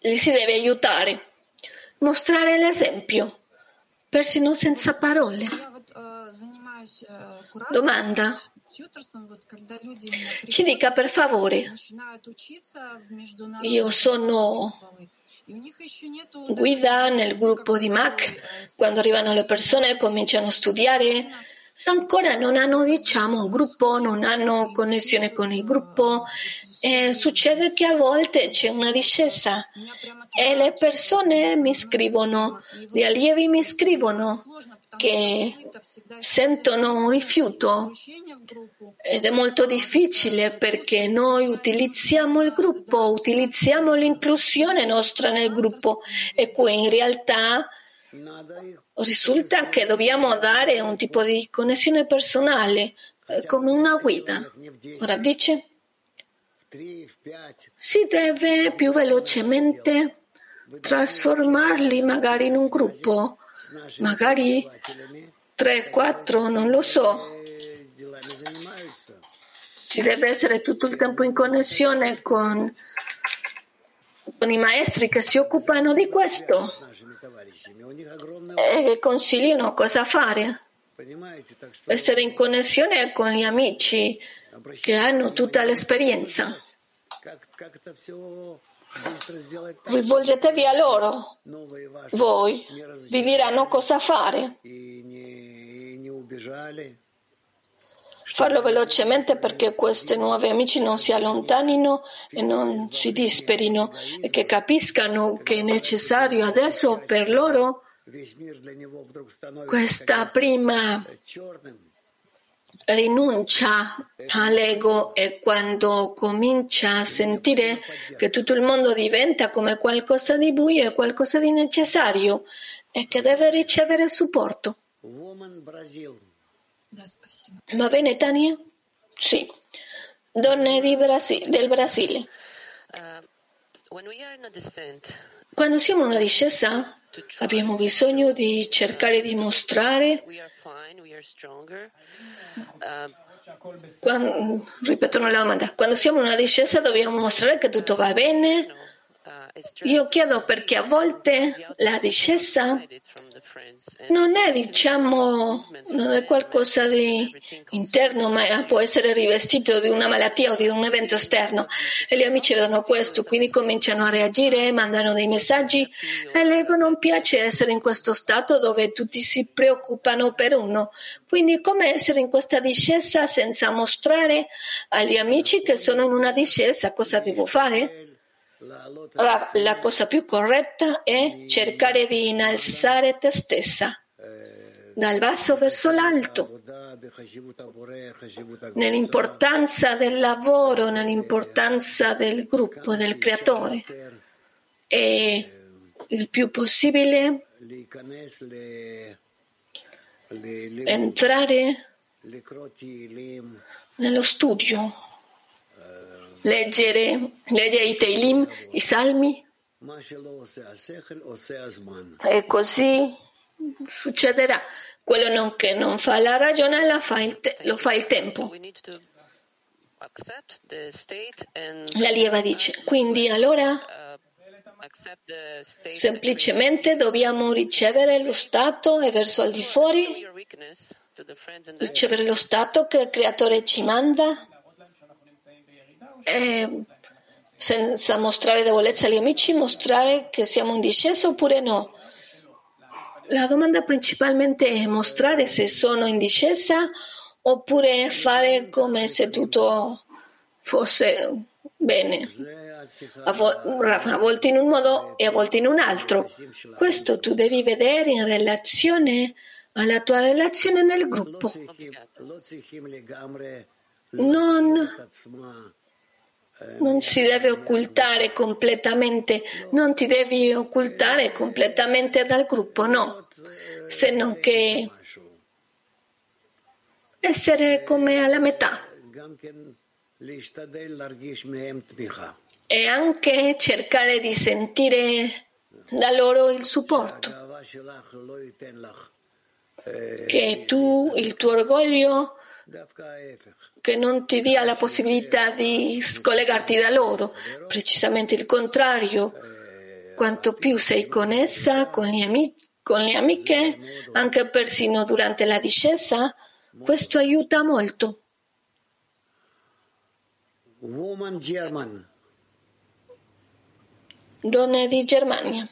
li si deve aiutare, mostrare l'esempio, persino senza parole. Domanda. Ci dica per favore. Io sono guida nel gruppo di MAC. Quando arrivano le persone cominciano a studiare. Ancora non hanno, diciamo, un gruppo, non hanno connessione con il gruppo e succede che a volte c'è una discesa e le persone mi scrivono, gli allievi mi scrivono che sentono un rifiuto ed è molto difficile perché noi utilizziamo il gruppo, utilizziamo l'inclusione nostra nel gruppo e qui in realtà risulta che dobbiamo dare un tipo di connessione personale, eh, come una guida. Ora dice, si deve più velocemente trasformarli magari in un gruppo, magari 3, 4, non lo so. Si deve essere tutto il tempo in connessione con, con i maestri che si occupano di questo e consigliano cosa fare. Essere in connessione con gli amici che hanno tutta l'esperienza. Rivolgetevi a loro. Voi vi diranno cosa fare. Farlo velocemente perché questi nuovi amici non si allontanino e non si disperino e che capiscano che è necessario adesso per loro questa prima rinuncia all'ego e quando comincia a sentire che tutto il mondo diventa come qualcosa di buio e qualcosa di necessario e che deve ricevere supporto. Va bene, Tania? Sì. Donne Brasi- del Brasile. Quando siamo in una discesa abbiamo bisogno di cercare di mostrare quando, ripetono la domanda. Quando siamo in una discesa dobbiamo mostrare che tutto va bene. Io chiedo perché a volte la discesa non è, diciamo, non è qualcosa di interno, ma può essere rivestito di una malattia o di un evento esterno. E gli amici vedono questo, quindi cominciano a reagire, mandano dei messaggi e l'ego non piace essere in questo stato dove tutti si preoccupano per uno. Quindi come essere in questa discesa senza mostrare agli amici che sono in una discesa? Cosa devo fare? La, la cosa più corretta è cercare di innalzare te stessa. Dal basso verso l'alto, nell'importanza del lavoro, nell'importanza del gruppo, del creatore. e il più possibile entrare nello studio leggere, leggere i Teilim, i Salmi, e così succederà. Quello non, che non fa la ragione la fa te, lo fa il tempo. La lieva dice, quindi allora semplicemente dobbiamo ricevere lo stato e verso al di fuori ricevere lo stato che il creatore ci manda e senza mostrare debolezza agli amici, mostrare che siamo in discesa oppure no. La domanda principalmente è mostrare se sono in discesa oppure fare come se tutto fosse bene, a, vo- a volte in un modo e a volte in un altro. Questo tu devi vedere in relazione alla tua relazione nel gruppo. Non non si deve occultare completamente, non ti devi occultare completamente dal gruppo, no, se non che essere come alla metà. E anche cercare di sentire da loro il supporto, che tu, il tuo orgoglio, che non ti dia la possibilità di scollegarti da loro, precisamente il contrario. Quanto più sei connessa con, gli amici, con le amiche, anche persino durante la discesa, questo aiuta molto. Woman German. Donne di Germania.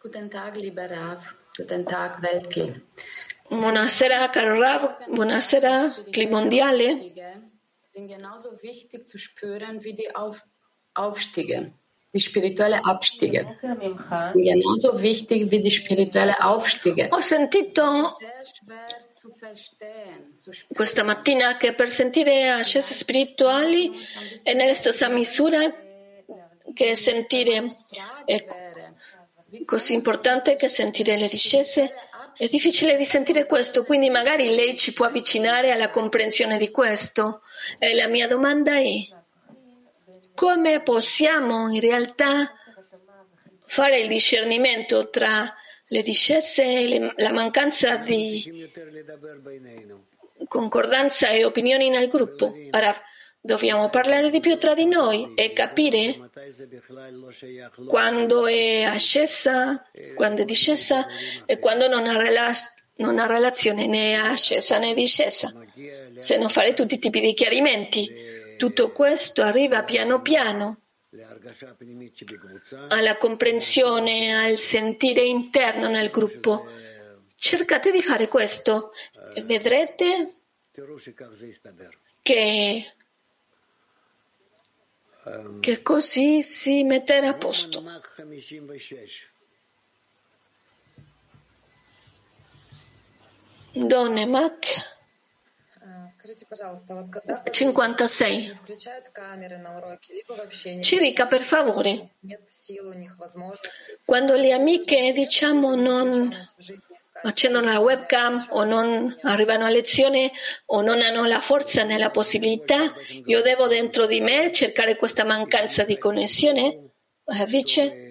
Guten Tag, lieber Rav. Guten Tag, Weltkli. Buonasera caro Rav, buonasera Clip Mondiale. sind genauso wichtig zu spüren wie die Auf Aufstiege, die spirituelle Abstiege. Genauso wichtig wie die spirituelle Aufstiege. Ho sentito questa mattina che per sentire ascese spirituali è nella stessa misura che sentire è così importante che sentire le discese. È difficile di sentire questo, quindi magari lei ci può avvicinare alla comprensione di questo. E la mia domanda è come possiamo in realtà fare il discernimento tra le discese e le- la mancanza di concordanza e opinioni nel gruppo. Ora, dobbiamo parlare di più tra di noi e capire quando è ascesa, quando è discesa e quando non ha, rela- non ha relazione né ascesa né discesa. Se non fare tutti i tipi di chiarimenti, tutto questo arriva piano piano alla comprensione, al sentire interno nel gruppo. Cercate di fare questo e vedrete che, che così si metterà a posto. Donne Mac 56. Ci dica per favore, quando le amiche diciamo non accendono la webcam o non arrivano a lezione o non hanno la forza né la possibilità, io devo dentro di me cercare questa mancanza di connessione? Eh, Dice,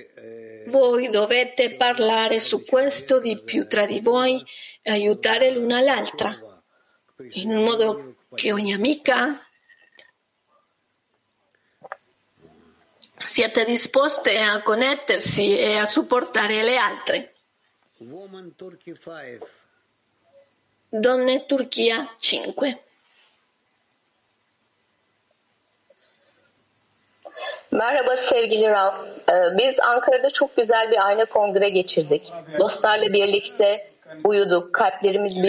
voi dovete parlare su questo di più tra di voi e aiutare l'una l'altra in un modo che ogni amica siate disposte a connettersi e a supportare le altre. Woman Turkey 5. Donne Turchia 5. Merhaba sevgili. Ee, Biz Ankara'da çok güzel bir aile kongre geçirdik. Dostlarla birlikte uyuduk,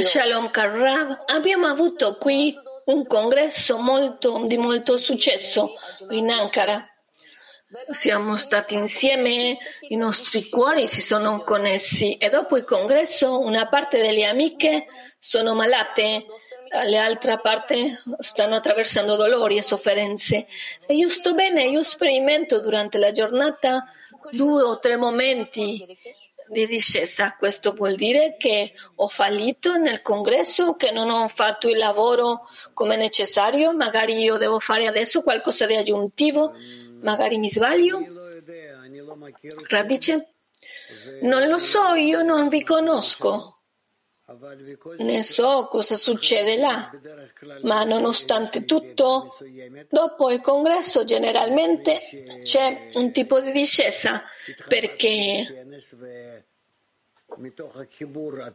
Shalom Karrav, abbiamo avuto qui un congresso molto, di molto successo in Ankara. Siamo stati insieme, i nostri cuori si sono connessi e dopo il congresso una parte delle amiche sono malate, l'altra parte stanno attraversando dolori e sofferenze. E io sto bene, io sperimento durante la giornata due o tre momenti di discesa. Questo vuol dire che ho fallito nel congresso, che non ho fatto il lavoro come necessario, magari io devo fare adesso qualcosa di aggiuntivo, magari mi sbaglio. Rav dice, non lo so, io non vi conosco. Ne so cosa succede là, ma nonostante tutto, dopo il congresso generalmente c'è un tipo di discesa perché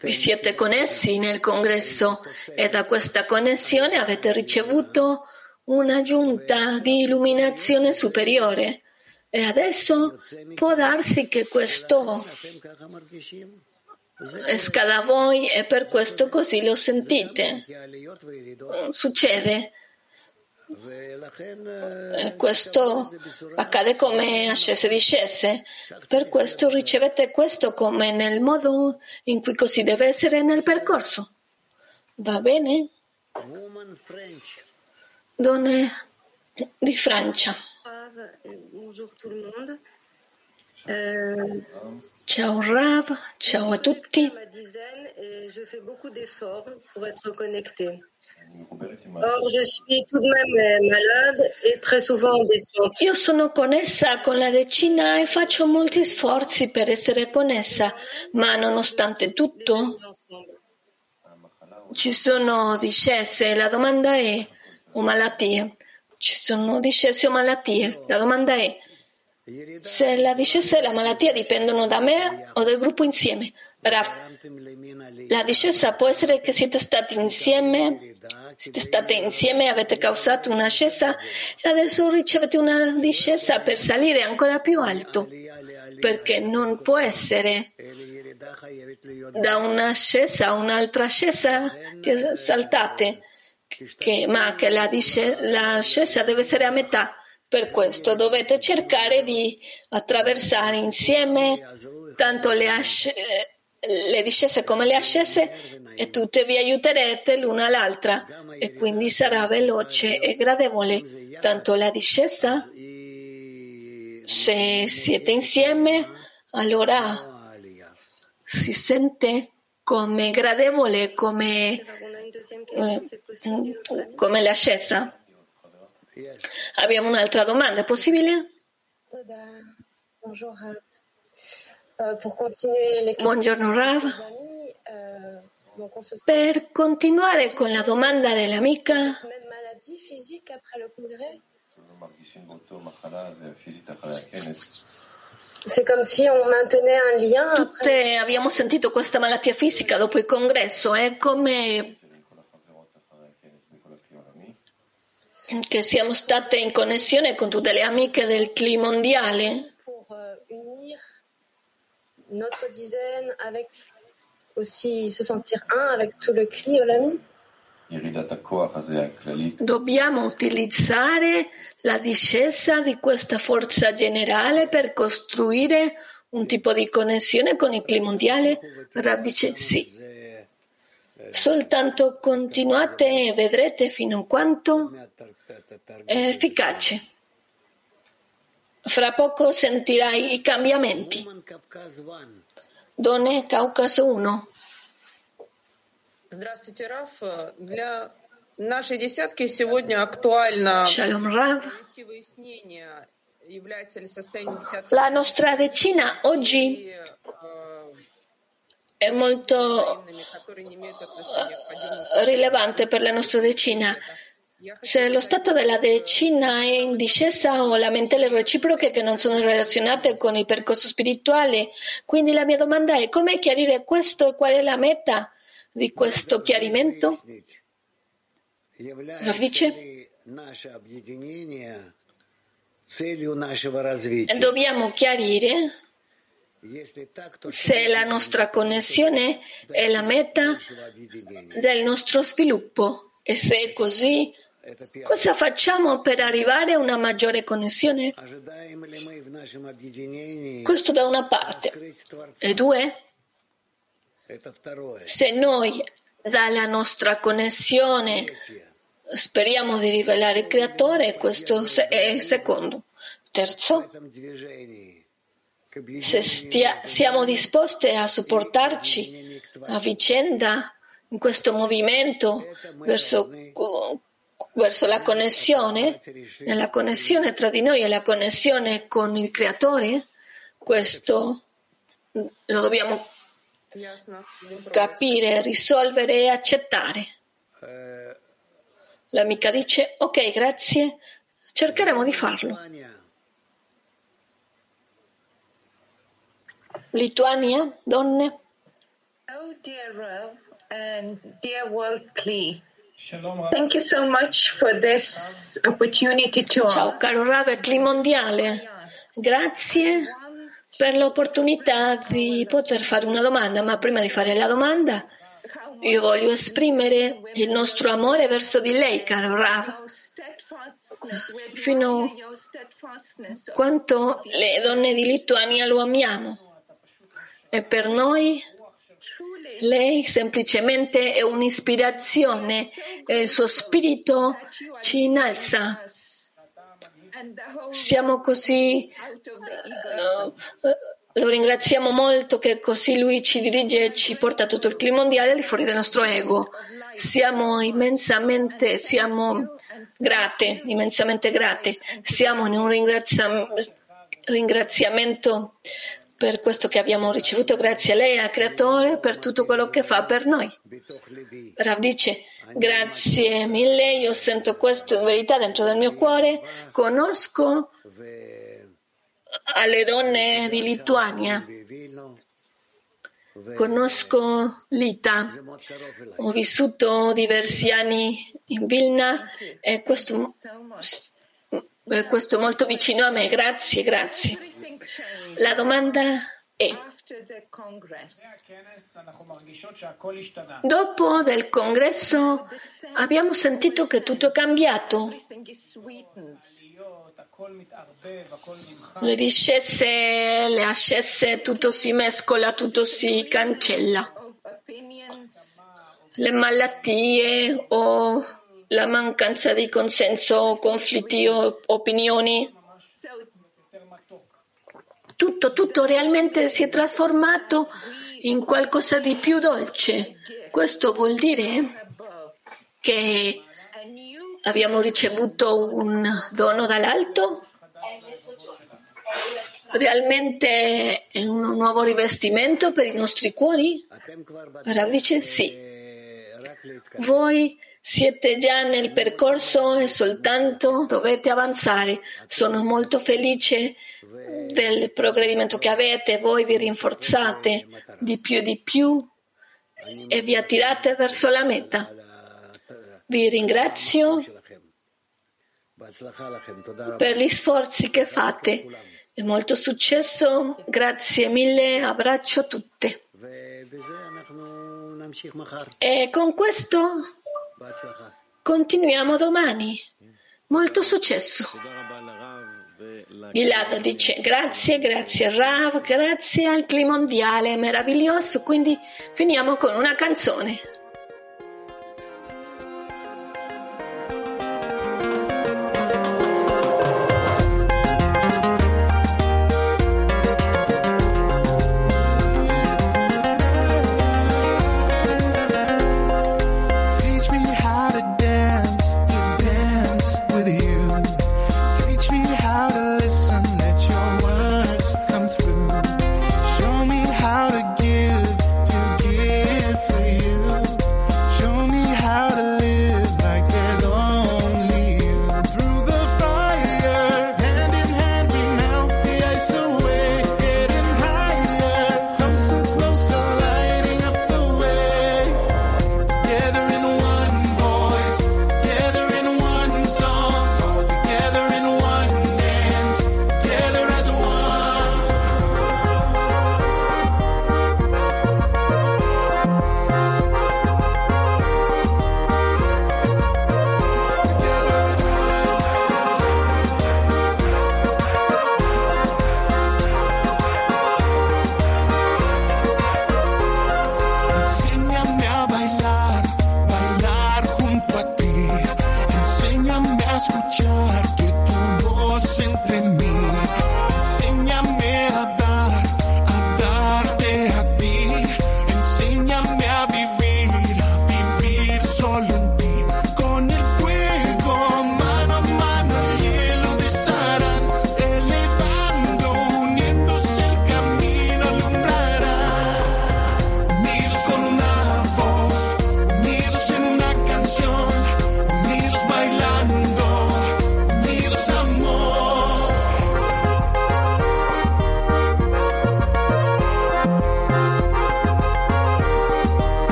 vi siete connessi nel congresso e da questa connessione avete ricevuto un'aggiunta di illuminazione superiore. E adesso può darsi che questo esca da voi e per questo così lo sentite. Succede. E questo accade come ascese e discese. Per questo ricevete questo come nel modo in cui così deve essere nel percorso. Va bene? Donne di Francia. Ciao Rav, ciao a tutti. Or, je suis tout de même malade et très souvent en descente. Io sono connessa con la decina e faccio molti sforzi per essere connessa, ma nonostante tutto ci sono discese. La domanda è, o malattie, ci sono discese o malattie. La domanda è, se la discesa e la malattia dipendono da me o del gruppo insieme. Rav, la discesa può essere che siete stati insieme, siete state insieme, avete causato un'ascesa e adesso ricevete una discesa per salire ancora più alto, perché non può essere da un'ascesa a un'altra ascesa che saltate, che- ma che la disce- l'ascesa deve essere a metà. Per questo dovete cercare di attraversare insieme tanto le, asce- le discese come le ascese e tutte vi aiuterete l'una all'altra e quindi sarà veloce e gradevole. Tanto la discesa Se siete insieme, allora si sente come gradevole, come, eh, come l'ascesa. Abbiamo un'altra domanda, è possibile? Euh, Buongiorno Rav. euh, Per continuare con la domanda dell'amica, tutte abbiamo sentito questa malattia fisica dopo il congresso, è come che siamo state in connessione con tutte le amiche del CLI mondiale. pour euh, notre dizaine avec aussi se sentir un avec tout le CLI Olami Dobbiamo utilizzare la discesa di questa forza generale per costruire un tipo di connessione con il clima mondiale? Rav dice sì. Soltanto continuate e vedrete fino a quanto efficace. Fra poco sentirai i cambiamenti. Donne Caucaso 1. Здравствуйте, Раф. Для нашей десятки сегодня актуально Shalom Rav. провести выяснение, является ли состояние десятки La nostra decina oggi è molto которые не имеют отношения к подъему eh, rilevante per la nostra decina. Se lo stato della decina è in discesa ho lamentele reciproche che non sono relazionate con il percorso spirituale. Quindi la mia domanda è come chiarire questo e qual è la meta di questo chiarimento? Rav dice dobbiamo chiarire se la nostra connessione è la meta del nostro sviluppo e se è così Cosa facciamo per arrivare a una maggiore connessione? Questo da una parte. E due? Se noi dalla nostra connessione speriamo di rivelare il creatore, questo è il secondo. Terzo, se stia, siamo disposti a supportarci a vicenda in questo movimento verso verso la connessione, nella connessione tra di noi e la connessione con il Creatore, questo lo dobbiamo capire, risolvere e accettare. L'amica dice, ok, grazie, cercheremo di farlo. Lituania, donne. Oh dear Rav and dear World Clee thank you so much for this opportunity to ciao caro Rav Mondiale, grazie per l'opportunità di poter fare una domanda, ma prima di fare la domanda io voglio esprimere il nostro amore verso di lei, caro Rav, fino a quanto le donne di Lituania lo amiamo. E per noi lei semplicemente è un'ispirazione e il suo spirito ci innalza. Siamo così, eh, eh, lo ringraziamo molto che così lui ci dirige e ci porta tutto il clima mondiale al di fuori del nostro ego. Siamo immensamente, siamo grate, immensamente grate. Siamo in un ringrazia- ringraziamento per questo che abbiamo ricevuto grazie a lei, al creatore, per tutto quello che fa per noi. Rav dice, grazie mille, io sento questo in verità dentro del mio cuore, conosco alle donne di Lituania, conosco Lita, ho vissuto diversi anni in Vilna e questo, questo molto vicino a me, grazie, grazie. La domanda è, dopo del congresso abbiamo sentito che tutto è cambiato, le discese, le ascese, tutto si mescola, tutto si cancella. Le malattie o la mancanza di consenso, conflitti o opinioni tutto, tutto realmente si è trasformato in qualcosa di più dolce. Questo vuol dire che abbiamo ricevuto un dono dall'alto? Realmente è un nuovo rivestimento per i nostri cuori? Rav dice sì. Voi siete già nel percorso e soltanto dovete avanzare. Sono molto felice del progredimento che avete, voi vi rinforzate di più e di più e vi attirate verso la meta. Vi ringrazio per gli sforzi che fate e molto successo. Grazie mille, abbraccio a tutte. E con questo continuiamo domani. Molto successo. Gilad dice grazie, grazie Rav, grazie al clima mondiale meraviglioso. Quindi finiamo con una canzone.